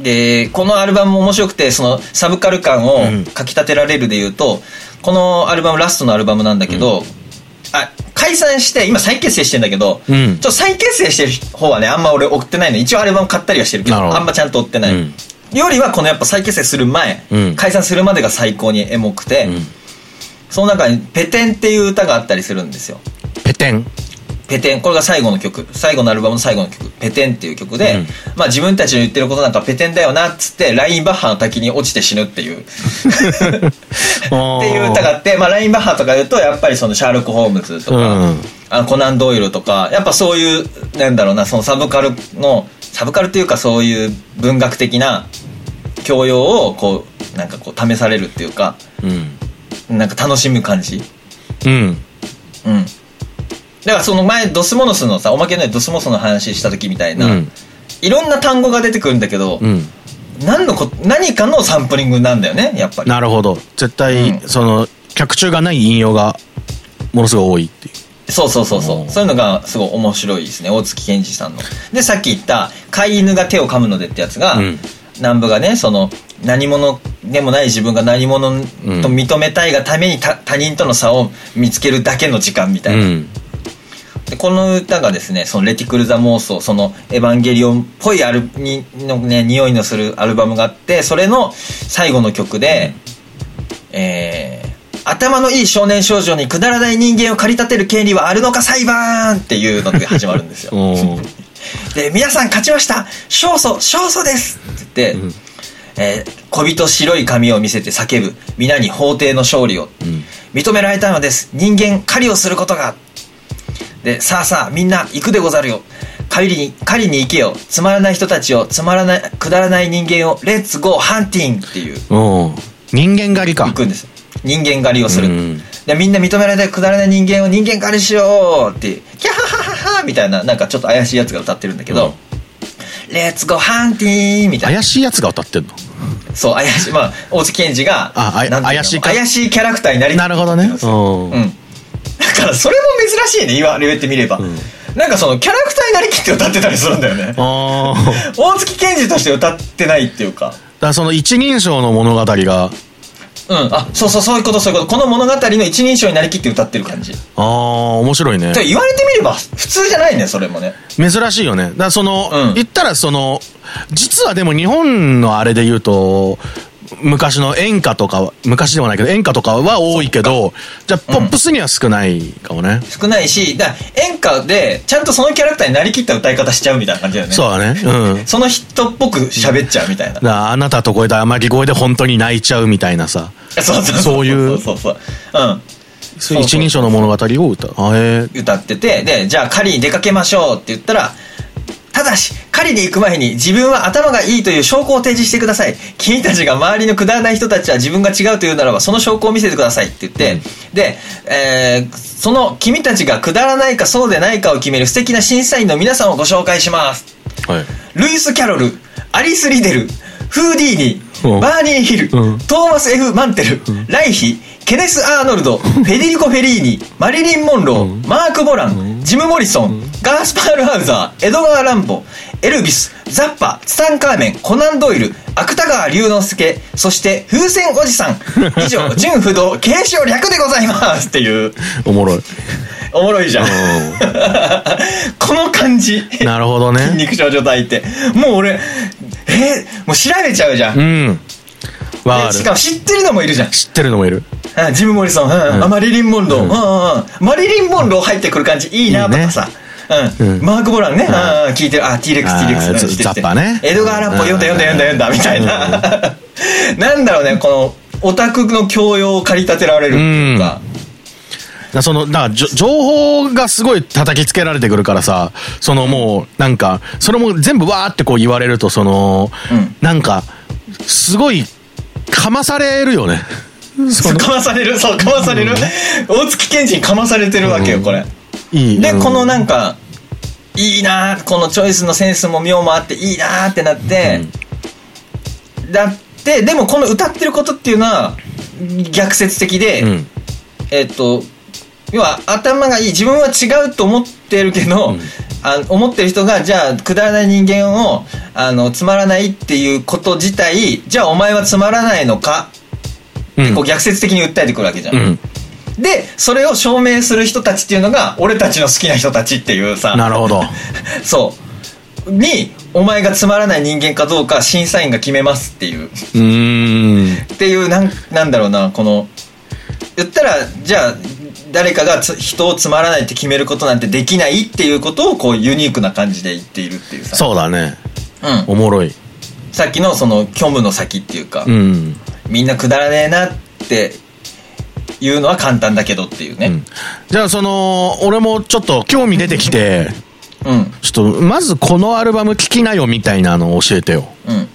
で、このアルバムも面白くて、そのサブカル感をうんかき立てられるで言うと、このアルバムラストのアルバムなんだけど、あ、解散して、今再結成してんだけど、うんちょっと再結成してる方はね、あんま俺追ってないの。一応アルバム買ったりはしてるけど、あんまちゃんと追ってない。うんよりはこのやっぱ再結成する前、うん解散するまでが最高にエモくて、うんその中にペテンっていう歌があったりするんですよ。ペテン。ペテン、これが最後の曲。最後のアルバムの最後の曲。ペテンっていう曲で、うんまあ自分たちの言ってることなんかペテンだよなっつって、ラインバッハの滝に落ちて死ぬっていう。*laughs* っていう歌があって、まあラインバッハとか言うと、やっぱりそのシャーロック・ホームズとか、うんあコナン・ドイルとか、やっぱそういう、なんだろうな、そのサブカルの、サブカルっていうかそういう文学的な教養を、こう、なんかこう試されるっていうか、うん。なんか楽しむ感じ。うん。うん。だからその前、ドスモノスのさ、おまけのドスモノスの話した時みたいな、うんいろんな単語が出てくるんだけど、うん。何のこ、何かのサンプリングなんだよね、やっぱり。なるほど。絶対、うんその、脚中がない引用が、ものすごい多いっていう。そうそうそうそうう。んそういうのがすごい面白いですね。大月健二さんの。で、さっき言った、飼い犬が手を噛むのでってやつが、うん南部がね、その、何者でもない自分が何者と認めたいがために他他人との差を見つけるだけの時間みたいな。うん。でこの歌がですね、そのレティクル・ザ・妄想、そのエヴァンゲリオンっぽいアルにのね、匂いのするアルバムがあって、それの最後の曲で、えー、頭のいい少年少女にくだらない人間を駆り立てる権利はあるのか裁判っていうので始まるんですよ。*laughs* で、皆さん勝ちました勝訴勝訴ですって言って、えー小人白い髪を見せて叫ぶ。皆に法廷の勝利を。ん認められたのです。人間狩りをすることが。で、さあさあ、みんな行くでござるよ。狩りに、狩りに行けよ。つまらない人たちを、つまらない、くだらない人間を、レッツゴーハンティングっていう、人間狩りか行。くんです。人間狩りをする。うんで、みんな認められないくだらない人間を人間狩りしようってキャハハハハみたいな、なんかちょっと怪しいやつが歌ってるんだけど、レッツゴーハンティングみたいな。怪しいやつが歌ってんの？そう、怪しい。まあ、大月健二が、怪しい怪しいキャラクターになりなるほどね。ううんん。だから、それも珍しいね、言われてみれば。なんかその、キャラクターになりきって歌ってたりするんだよね。大月健二として歌ってないっていうか。だからその一人称の物語が、うん。あ、そうそう、そういうこと、そういうこと。この物語の一人称になりきって歌ってる感じ。ああ、面白いね。で言われてみれば、普通じゃないね、それもね。珍しいよね。だからその、うん言ったらその、実はでも日本のあれで言うと、昔の演歌とかは、昔ではないけど演歌とかは多いけど、じゃあポップスには少ないかもね。少ないし、だ演歌で、ちゃんとそのキャラクターになりきった歌い方しちゃうみたいな感じだよね。そうだね。うん。*laughs* その人っぽく喋っちゃうみたいなだ。あなたと声で天城声で本当に泣いちゃうみたいなさ、そうそうそういうそうそうそう。うん。そういう一人称の物語を歌う。歌ってて、で、じゃあ狩りに出かけましょうって言ったら、ただし、狩りに行く前に自分は頭がいいという証拠を提示してください。君たちが周りのくだらない人たちは自分が違うというならば、その証拠を見せてくださいって言って、で、えーその君たちがくだらないかそうでないかを決める素敵な審査員の皆さんをご紹介します。はい。ルイス・キャロル、アリス・リデル、フーディーニうん、バーニー・ヒル、うんトーマス・ F・ マンテル、ライヒ、ケネス・アーノルド、フェデリコ・フェリーニ、マリリン・モンロー、マーク・ボラン、ジム・モリソン、ガースパール・ハウザー、エドガー・ランボ、エルビス、ザッパ、ツタンカーメン、コナンドイル、芥川龍之介、そして風船おじさん。以上、*laughs* 純不動、継承略でございますっていう、おもろい。おもろいじゃん。*laughs* この感じ。なるほどね。*laughs* 筋肉少女隊って。もう俺、えーもう調べちゃうじゃん。うん。る。でしか。も知ってるのもいるじゃん。知ってるのもいる。あジム・モリソン、うん。うん。あマリリン・モンロー、うん。うんうんうん。マリリン・モンロー入ってくる感じ。いいなとかさ。うん。うん。マーク・ボランね、うん。うん聞いてる、あ、T レックス、あー T レックス、ちょザッパね。エドガー・ラッポ読んだ読んだ読んだ読んだ、みたいな。*laughs* なんだろうね、この、オタクの教養を駆り立てられるっていうか。だその、だからじょ情報がすごい叩きつけられてくるからさ、そのもう、なんか、それも全部わーってこう言われると、その、うん。なんか、すごい、かまされるよね。*laughs* かまされる、そう、かまされる？大月健二にかまされてるわけよ、これ。いい。で、うんこのなんか、いいなーこのチョイスのセンスも妙もあっていいなーってなって、だって、でもこの歌ってることっていうのは逆説的で、うん。えっと、要は頭がいい、自分は違うと思ってるけど、あ思ってる人が、じゃあ、くだらない人間を、あの、つまらないっていうこと自体、じゃあお前はつまらないのか、うんこう逆説的に訴えてくるわけじゃん。うん。で、それを証明する人たちっていうのが、俺たちの好きな人たちっていうさ、なるほど。*laughs* そう。に、お前がつまらない人間かどうか審査員が決めますっていう。うーん。っていう、なん、なんだろうな、この、言ったら、じゃあ、誰かがつ人をつまらないって決めることなんてできないっていうことを、こう、ユニークな感じで言っているっていうさ。そうだね。うん。おもろい。さっきのその、虚無の先っていうか、うん。みんなくだらねえなっていうのは簡単だけどっていうね。じゃあその、俺もちょっと興味出てきて、うん。ちょっと、まずこのアルバム聴きなよみたいなのを教えてよ。うん。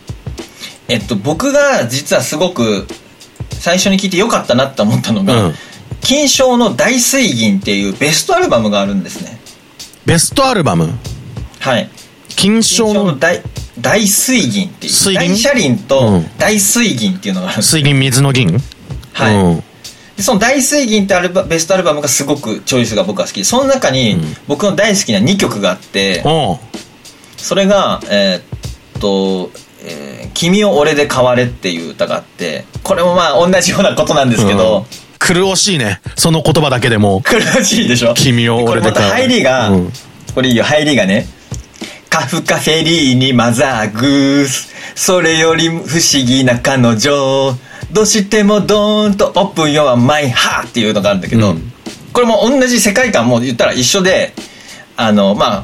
えっと、僕が実はすごく最初に聞いてよかったなって思ったのが、うん金賞の大水銀っていうベストアルバムがあるんですね。ベストアルバム？はい。金金賞の？賞の大大水銀っていう。水銀？大車輪うとん。大水銀っていうのがあるんです。水銀水の銀？はい。うん。でその大水銀ってアルバベストアルバムがすごくチョイスが僕は好きで、その中に僕の大好きな2曲があって、おう。それが、えーっと、えー君を俺で変われっていう歌があって、これもまあ同じようなことなんですけど、うん苦しいね。その言葉だけでも。苦しいでしょ？君を俺でこれまた入りが、うんこれいいよ、入りがね。カフカフェリーにマザーグース。それより不思議な彼女。どうしてもドーンとオープンヨアマイハーっていうのがあるんだけど、うんこれも同じ世界観も言ったら一緒で、あの、まあ、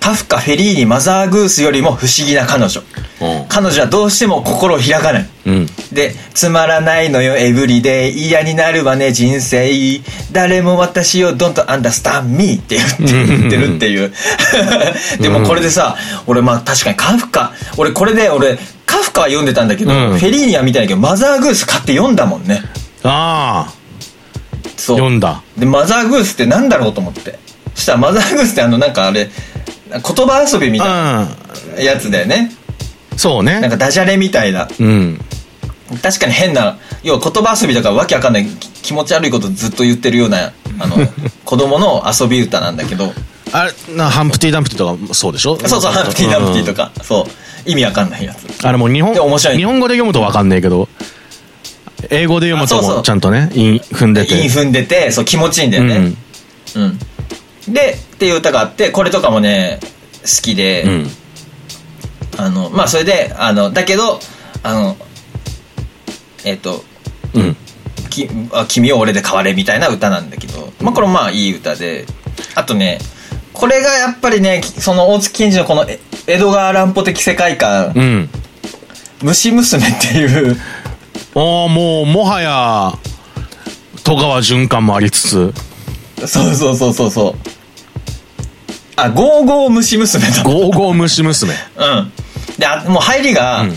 カフカフェリーにマザーグースよりも不思議な彼女。うん彼女はどうしても心を開かない。うん。で、つまらないのよ、エブリデイ。嫌になるわね、人生。誰も私を don't understand me って言って言ってるっていう。*laughs* でもこれでさ、俺まあ確かにカフカ、俺これで俺、カフカは読んでたんだけど、うんフェリーニは見たんだけど、マザーグース買って読んだもんね。ああ、そう。読んだ。で、マザーグースってなんだろうと思って。そしたらマザーグースってあのなんかあれ、言葉遊びみたいなうやつだよね。ん。そうね。なんかダジャレみたいな。うん。確かに変な要は言葉遊びだからわけわかんないき気持ち悪いことずっと言ってるようなあの *laughs* 子供の遊び歌なんだけどあれ、な、ハンプティ・ダンプティとかもそうでしょ？そうそうハンプティ・ダンプティとか。か、そう意味わかんないやつあれもう日本、で面白い日本語で読むとわかんないけど、英語で読むともちゃんとね、韻踏んでて。韻踏んでてそう気持ちいいんだよねうん、でっていう歌があってこれとかもね好きで、うん。うん。あのまあそれであのだけどあのえっ、とうん。きあ君を俺で変われみたいな歌なんだけど、まあこれもまあいい歌で、あとね、これがやっぱりね、きその大槻ケンヂのこのえ江戸川乱歩的世界観、うん。虫娘っていう、おーもう、もはや、戸川純感もありつつ、そうそうそうそうそう。あ、ゴーゴー虫娘だ。ゴーゴー虫娘。うん。で、あもう入りが、うん。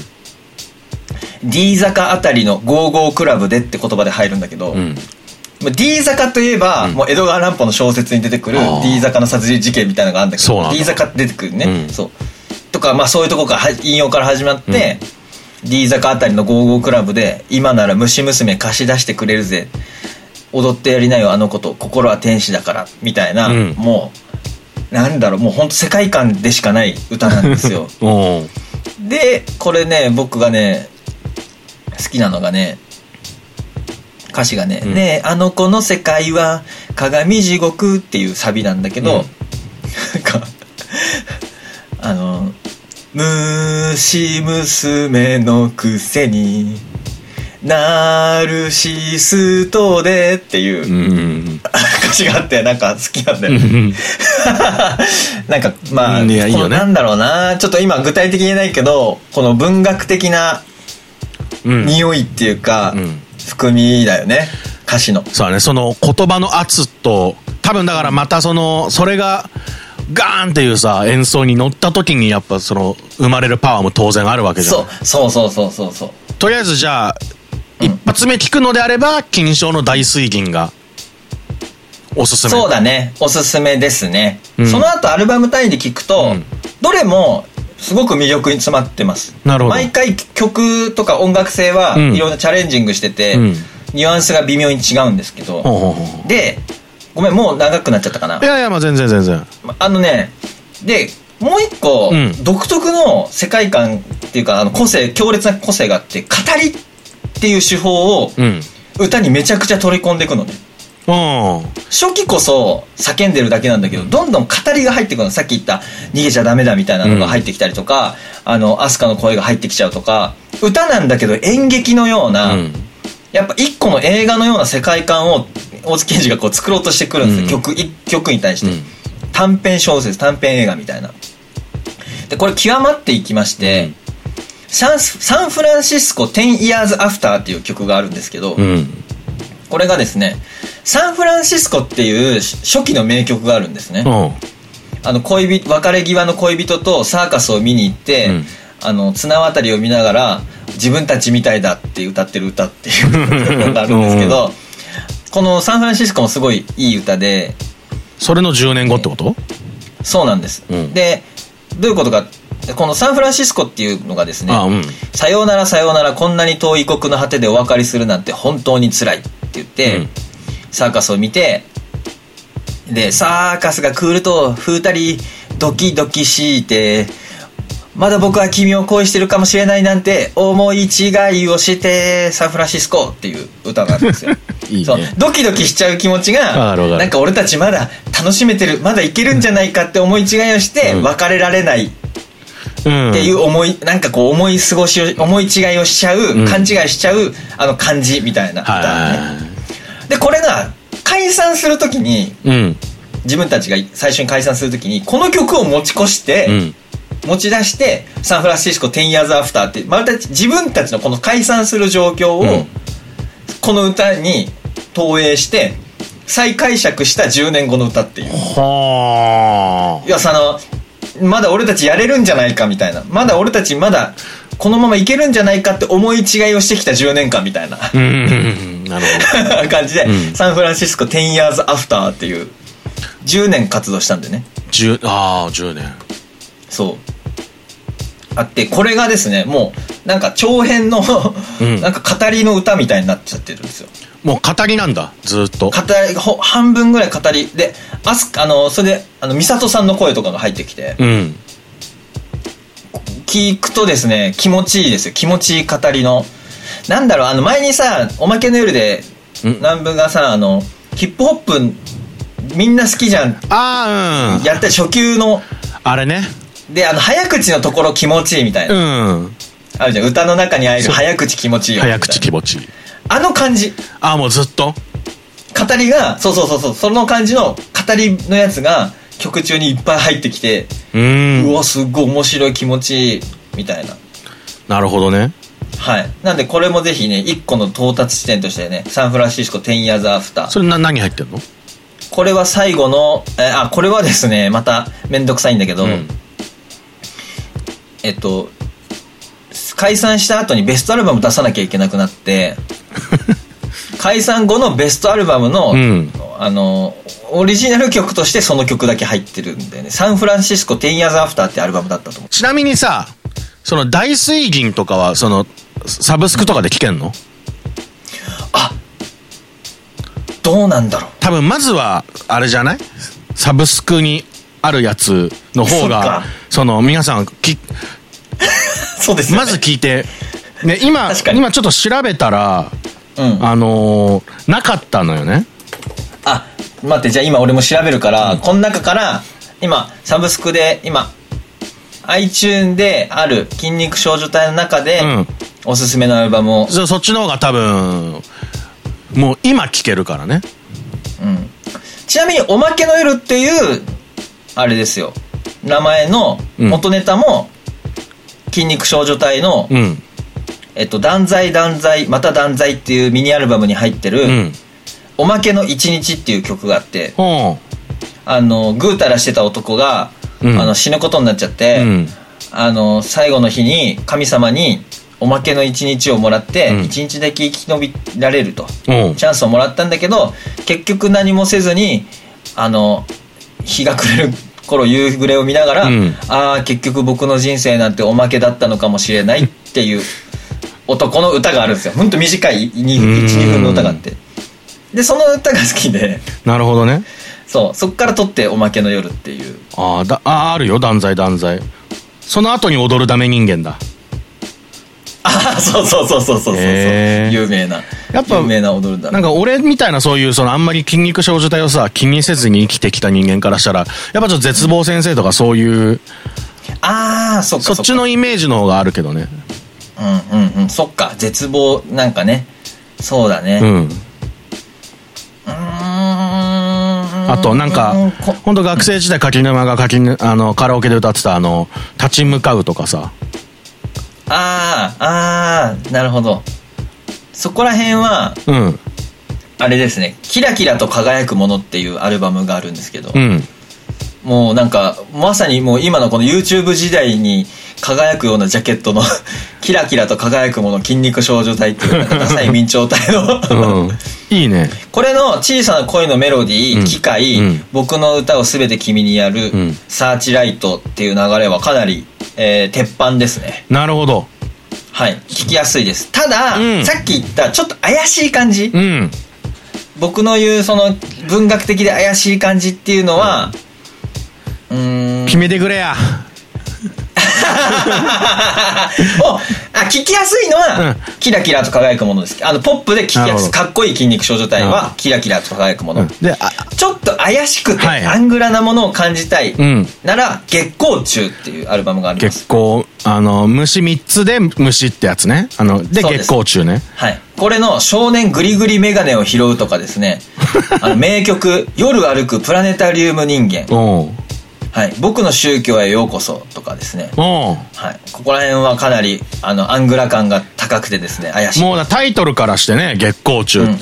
D 坂あたりのゴーゴークラブでって言葉で入るんだけど、うん。まあ D 坂といえば、もう江戸川乱歩の小説に出てくるあー。D 坂の殺人事件みたいなのがあるんだけどそうなんだ。D 坂って出てくるね、うん。そう。とかまあそういうとこからは引用から始まって、D 坂あたりのゴーゴークラブで今なら虫娘貸し出してくれるぜ。踊ってやりなよあの子と。心は天使だから。みたいな、うん。もうなんだろうもう本当世界観でしかない歌なんですよ。*laughs* でこれね僕がね好きなのがね歌詞がね「ん。ねえあの子の世界は鏡地獄」っていうサビなんだけど、うん。なんかあの「虫娘のくせにナルシストで」っていう、うん。歌詞があってなん。か好きなん。だよねなん。かまあ、うん。いいねなん。だろうなちょっと今具体的に言えないけどこの文学的な匂いっていうか、含みだよね歌詞のそうだねその言葉の圧と多分だからまたそのそれがガーンっていうさ演奏に乗った時にやっぱその生まれるパワーも当然あるわけじゃん。そうそうそうそうそうそうとりあえずじゃあ発目聞くのであれば金賞の大水銀がおすすめ。そうだね。おすすめですね、うん。その後アルバム単位で聞くと、うん。どれもすごく魅力に詰まってます。なるほど。毎回曲とか音楽性はうん。いろんなチャレンジングしてて、うん。ニュアンスが微妙に違うんですけど、でごめんもう長くなっちゃったかな。いやいやまあ全然全然。あのねでもう一個、うん。独特の世界観っていうかあの個性強烈な個性があって語りっていう手法をうん。歌にめちゃくちゃ取り込んでいくのね。うん初期こそ叫んでるだけなんだけどどんどん語りが入ってくるの。さっき言った「逃げちゃダメだ」みたいなのが入ってきたりとか、あのアスカの声が入ってきちゃうとか。歌なんだけど演劇のような、うん。やっぱ一個の映画のような世界観を大津健二がこう作ろうとしてくるんですよ、うん。曲一曲に対して、うん。短編小説短編映画みたいな。でこれ極まっていきまして、サンスサンフランシスコ10 Years After っていう曲があるんですけど、うん。これがですねサンフランシスコっていう初期の名曲があるんですね、うん。あの恋人別れ際の恋人とサーカスを見に行って、うん。あの綱渡りを見ながら自分たちみたいだって歌ってる歌っていう *laughs* のがあるんですけど、このサンフランシスコもすごいいい歌でそれの10年後ってこと？そうなんです、うん。でどういうことかこのサンフランシスコっていうのがですねあうん。さようならさようならこんなに遠い国の果てでお別れするなんて本当に辛いって言って、うん。サーカスを見てでサーカスが来ると二人ドキドキしてまだ僕は君を恋してるかもしれないなんて思い違いをしてサンフランシスコっていう歌なんですよ。*laughs* いいね。そう。ドキドキしちゃう気持ちがなんか俺たちまだ楽しめてるまだいけるんじゃないかって思い違いをしてうん。別れられないうんっていう思い、なんかこう思い過ごしを思い違いをしちゃう、うん。勘違いしちゃうあの感じみたいな。歌ね、はでこれが解散するときにいうん。自分たちが最初に解散するときにこの曲を持ち越して、うん。持ち出してサンフランシスコ10 years after ってまた自分たちのこの解散する状況を、うん。この歌に投影して再解釈した10年後の歌っていう。はいやそのまだ俺たちやれるんじゃないかみたいな。まだ俺たちまだこのままいけるんじゃないかって思い違いをしてきた10年間みたいな。感じで、うん。サンフランシスコ10 years after っていう10年活動したんでね。10ああ10年。そうあってこれがですねもうなんか長編の、うん。なんか語りの歌みたいになっちゃってるんですよ。もう語りなんだずっと。語りほ半分ぐらい語り。であすあのそれであの美里さんの声とかが入ってきてうん。聞くとですね気持ちいいですよ。気持ちいい語りの。なんだろうあの前にさ「おまけの夜」でうん。南部がさあのヒップホップみんな好きじゃん。ああうん。やった初級の。あれねであの早口のところ気持ちいいみたいな、うん。あるじゃん。歌の中に入るそう。早口気持ちいいよ。早な口気持ちいい。あの感じ。ああもうずっと？語りがそうそうそうそう。その感じの語りのやつが曲中にいっぱい入ってきて、ううんわすっごい面白い気持ちいいみたいな。なるほどね。はい。なんでこれもぜひね一個の到達地点としてねサンフランシスコ10 years after それな何入ってんの？これは最後のえあこれはですねまためんどくさいんだけど、うんえっと解散した後にベストアルバム出さなきゃいけなくなって *laughs* 解散後のベストアルバムの、うん。あのオリジナル曲としてその曲だけ入ってるんだよね。サンフランシスコ10 years after ってアルバムだったと思う。ちなみにさその大水銀とかはそのサブスクとかで聞けんの？あどうなんだろう。多分まずはあれじゃない？サブスクにあるやつの方がそその、皆さん、き、*laughs* そうですよね。まず聞いて、ね、今今ちょっと調べたら、うん。あのーなかったのよね。あ待ってじゃあ今俺も調べるから、この中から今サブスクで今 iTune である筋肉少女隊の中で、うん。おすすめのアルバムを、そそっちの方が多分、もう今聞けるからね。うん、ちなみに「おまけの夜」っていうあれですよ名前の元ネタも、筋肉少女隊の、うん。えっと、断罪断罪また断罪っていうミニアルバムに入ってる、うん。おまけの一日っていう曲があって、ほあの、ぐうたらしてた男が、うんあの、死ぬことになっちゃって、うんあの、最後の日に神様におまけの一日をもらって、うん一日だけ生き延びられると、う。うん。チャンスをもらったんだけど、結局何もせずに、あの、日が暮れる頃夕暮れを見ながら、うんああ、結局僕の人生なんておまけだったのかもしれないっていう男の歌があるんですよ。ほんと短い1、2分の歌があって。で、その歌が好きで、なるほどね。そう、そっから撮っておまけの夜っていう。ああ、だ、あーあるよ、断罪断罪。その後に踊るダメ人間だ。ああ、そうそうそうそうそうそうそう。へー有名な。やっぱ有名な踊るだなんか俺みたいなそういうそのあんまり筋肉少女体をさ、気にせずに生きてきた人間からしたら、やっぱちょっと絶望先生とかそういう、ああ、そっかそっちのイメージの方があるけどね。うんうんうん。そっか、絶望、なんかね。そうだね。うん。あとなんか本当学生時代柿沼が柿ぬあの、カラオケで歌ってたあの、立ち向かうとかさ。ああ、ああ、なるほど。そこら辺は、うん。あれですね、キラキラと輝くものっていうアルバムがあるんですけど、うん。もうなんか、まさにもう今のこの YouTube 時代に輝くようなジャケットの、*laughs* キラキラと輝くもの筋肉少女隊っていう、なんかダサい明朝体の、うん。いいね。これの小さな恋のメロディー、うん機械、うん僕の歌をすべて君にやる、んサーチライトっていう流れはかなり、えー鉄板ですね。なるほど。はい。聞きやすいです。ただ、うんさっき言ったちょっと怪しい感じ、うん。僕の言うその文学的で怪しい感じっていうのは、うーん。決めてくれや。*laughs* おあ聞きやすいのは、うんキラキラと輝くものです。あの、ポップで聞きやすい。かっこいい筋肉少女隊うんは、キラキラと輝くもの。うんで、あ、ちょっと怪しくて、はいアングラなものを感じたい、うんなら、月光中っていうアルバムがあります。結構、あの、虫3つで虫ってやつね。あの、で、月光中ね。はい。これの少年グリグリメガネを拾うとかですね、*laughs* あの名曲、夜歩くプラネタリウム人間、はい。僕の宗教へようこそとかですね、はい。ここら辺はかなり、あの、アングラ感が高くてですね、怪しい。もうだタイトルからしてね、月光中。うん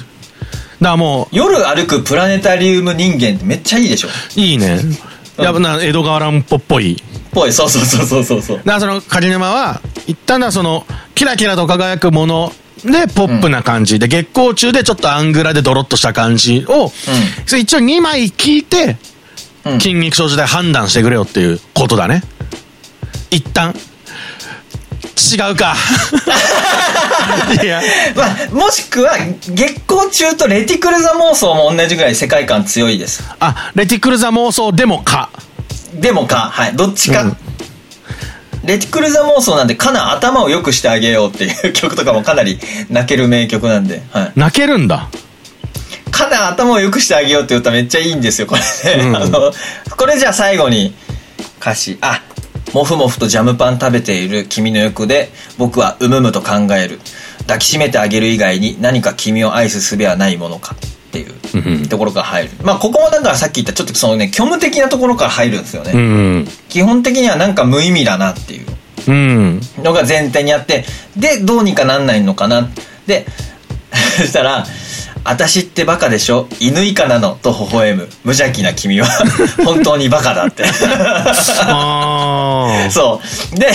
だからも夜歩くプラネタリウム人間ってめっちゃいいでしょう、いいね。やっぱな、江戸川乱歩っぽい。ぽい、そうそうそうそうそうそう。だからその、カジネマは、一旦はその、キラキラと輝くもので、ポップな感じで、月光中でちょっとアングラでドロッとした感じを、それ一応2枚聞いて、うん筋肉症状で判断してくれよっていうことだね。一旦。違うか。*laughs* いや、まあ、もしくは、月光中とレティクルザ妄想も同じぐらい世界観強いです。あ、レティクルザ妄想でもか。でもか、はい、どっちか。うんレティクルザ妄想なんで、かな頭を良くしてあげようっていう曲とかもかなり泣ける名曲なんで、はい。泣けるんだ。かな頭を良くしてあげようって歌めっちゃいいんですよ、これね。うんあの、これじゃあ最後に歌詞、あ、もふもふとジャムパン食べている君の欲で、僕はうむむと考える。抱きしめてあげる以外に何か君を愛す術はないものかっていううんところから入る。まあ、ここもだからさっき言ったちょっとそのね、虚無的なところから入るんですよね。うん。基本的にはなんか無意味だなっていううん。のが前提にあって、で、どうにかなんないのかな。で、*laughs* そしたら、私ってバカでしょ犬以下なの？と微笑む。無邪気な君は本当にバカだって。*laughs* そう。で、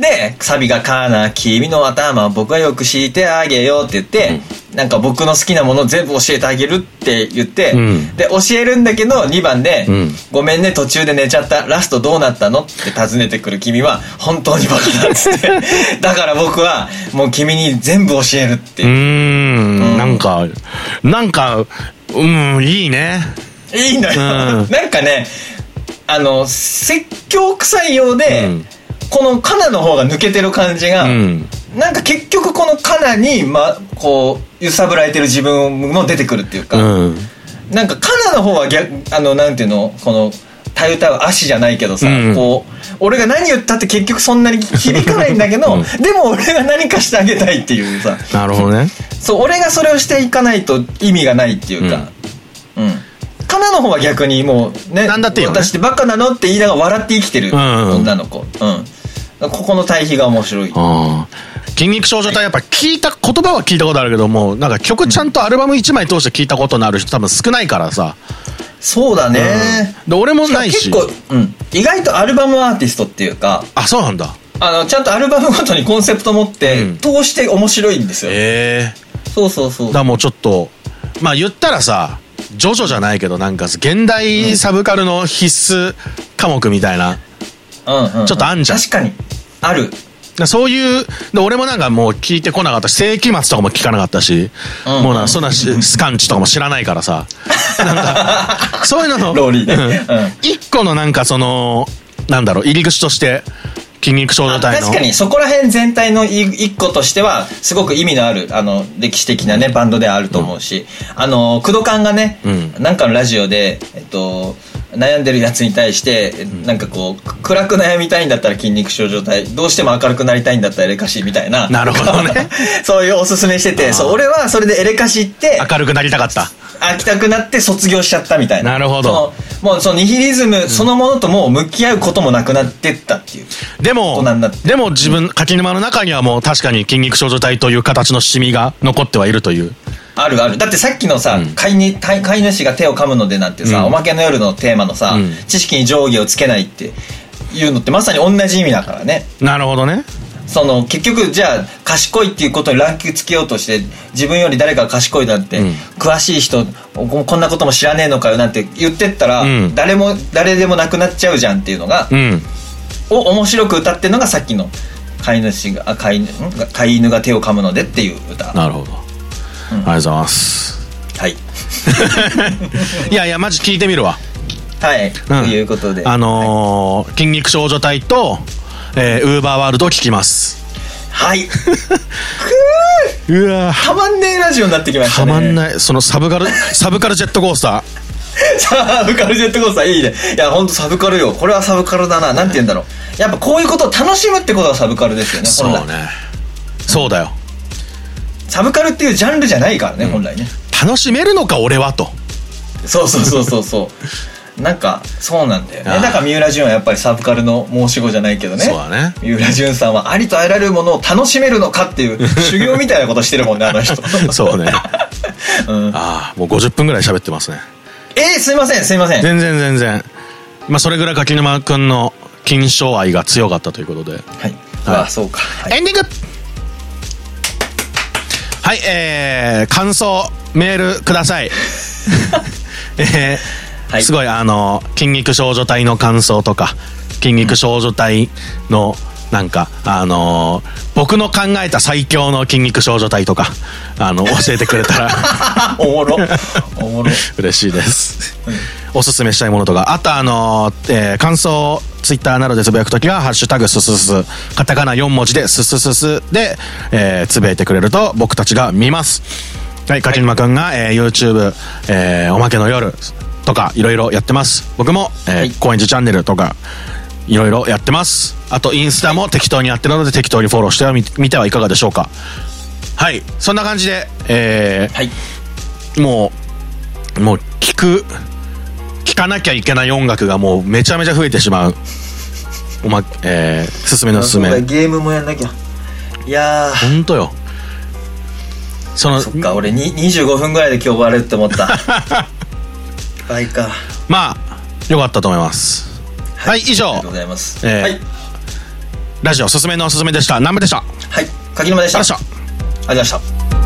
で、サビがカーナ、君の頭僕はよく知ってあげようって言って、なんか僕の好きなもの全部教えてあげるって言って、うんで、教えるんだけど2番で、うんごめんね途中で寝ちゃった、ラストどうなったの？って尋ねてくる君は本当にバカだっつって、*laughs* だから僕はもう君に全部教えるってうーいう。ん。なんか、なんか、うん、いいね。いいのよ。うん *laughs* なんかね、あの説教臭いようで、うんこのカナの方が抜けてる感じが、うんなんか結局このカナに、ま、こう揺さぶられてる自分も出てくるっていうか、うんなんかカナの方は逆あのなんていうのこのたゆたう足じゃないけどさ、うん。こう俺が何言ったって結局そんなに響かないんだけど、うん。*laughs* でも俺が何かしてあげたいっていうさ。なるほどね。そう俺がそれをしていかないと意味がないっていうか。うん、カナの方は逆にもうねなんだっね。私ってバカなのって言いながら笑って生きてるうんうん女の子。うん、ここの対比が面白い。筋肉少女隊やっぱ聞いた言葉は聞いたことあるけどもなんか曲ちゃんとアルバム1枚通して聞いたことのある人多分少ないからさ、そうだね、で俺もないし。結構、うん、意外とアルバムアーティストっていうかあそうなんだ。あのちゃんとアルバムごとにコンセプト持って、うん。通して面白いんですよ、ええ。そうそうそう。だもうちょっとまあ言ったらさジョジョじゃないけどなんか現代サブカルの必須科目みたいな、うんうん、ちょっとあんじゃん。確かに。ある。だそういうで俺もなんかもう聞いてこなかったし世紀末とかも聞かなかったし、うん。もうなそんなしスカンチとかも知らないからさ。*laughs* なんかそういうののローリーね。うん。うん。一個のなんかそのなんだろう入り口として筋肉少女隊の。確かにそこら辺全体のい一個としてはすごく意味のあるあの歴史的なねバンドであると思うし、あの工藤勘がね、うん。なんかのラジオで、えっと、悩んでるやつに対して、なんかこう暗く悩みたいんだったら筋肉症状態どうしても明るくなりたいんだったらエレカシみたいな。なるほどね。*laughs* そういうおすすめしててそう俺はそれでエレカシって明るくなりたかった。飽きたくなって卒業しちゃったみたいな。なるほど。もうそのニヒリズムそのものともう向き合うこともなくなってったっていう。でもでも自分柿沼の中にはもう確かに筋肉少女隊という形のシミが残ってはいるという。あるある。だってさっきのさ、飼いに飼い飼い主が手を噛むのでなんてさ、うん。おまけの夜のテーマのさ、うん。知識に上下をつけないっていうのってまさに同じ意味だからね。なるほどね。その結局じゃあ賢いっていうことにランクつけようとして自分より誰かが賢いなんて、うん。詳しい人ここんなことも知らねえのかよなんて言ってったら、うん。誰も誰でもなくなっちゃうじゃんっていうのが、うんを面白く歌ってるのがさっきの飼い主があ飼いん？飼い犬が手を噛むのでっていう歌。なるほど、ありがとうございます。はい。*laughs* いやいやマジ聞いてみるわ。はい、ということで。あのー筋肉少女隊とえーウーバーワールドを聞きます。はい。*laughs* うわー。たまんねえラジオになってきましたね。たまんない。そのサブカルサブカルジェットコースター *laughs* サブカルジェットコースターいいね。いや本当サブカルよ。これはサブカルだな。なんて言うんだろう。やっぱこういうことを楽しむってことがサブカルですよねそうね。そうだよ。サブカルっていうジャンルじゃないからね、本来ね。楽しめるのか俺はと。そうそうそうそうそう。*laughs* なんかそうなんだよね。だから三浦淳はやっぱりサブカルの申し子じゃないけどね。そうだね。三浦淳さんはありとあらゆるものを楽しめるのかっていう修行みたいなことしてるもんねあの人。そうね。*laughs* うん、ああもう50分ぐらい喋ってますねえー、すいませんすいません。全然全然。まあそれぐらい柿沼君の金賞愛が強かったということで。はい、はい。あそうか、はい。エンディング。はい、えー、感想、メールください。*laughs* えーはい。すごい、あの、筋肉少女隊の感想とか、筋肉少女隊の、なんか、あのー僕の考えた最強の筋肉少女隊とか、あの、*laughs* 教えてくれたら。*laughs* おもろ。おもろ。嬉しいです。おすすめしたいものとか、あとあのーえー感想、ツイッターなどでつぶやくときは、ハッシュタグすすす、カタカナ4文字で、すすすすで、えーつぶやいてくれると僕たちが見ます。はい、柿沼くんが、えー YouTube、えーおまけの夜とか、いろいろやってます。僕も、えーはい。高円寺チャンネルとか、いろいろやってます。あと、インスタも適当にやってるので、適当にフォローしてはみ見てはいかがでしょうか。はい、そんな感じで、えーはいもう、もう聞く、聞かなきゃいけない音楽がもうめちゃめちゃ増えてしまう。おま、えー、すすめのすすめ。ゲームもやんなきゃいやーほんとよ。その、そっか俺に25分ぐらいで今日終わるって思った *laughs* 倍かまあ、よかったと思います。はい、以上ありがとう、ございます、えーはいラジオすすめのおすすめでした。南部でした？はい柿沼でした。ありがとうございました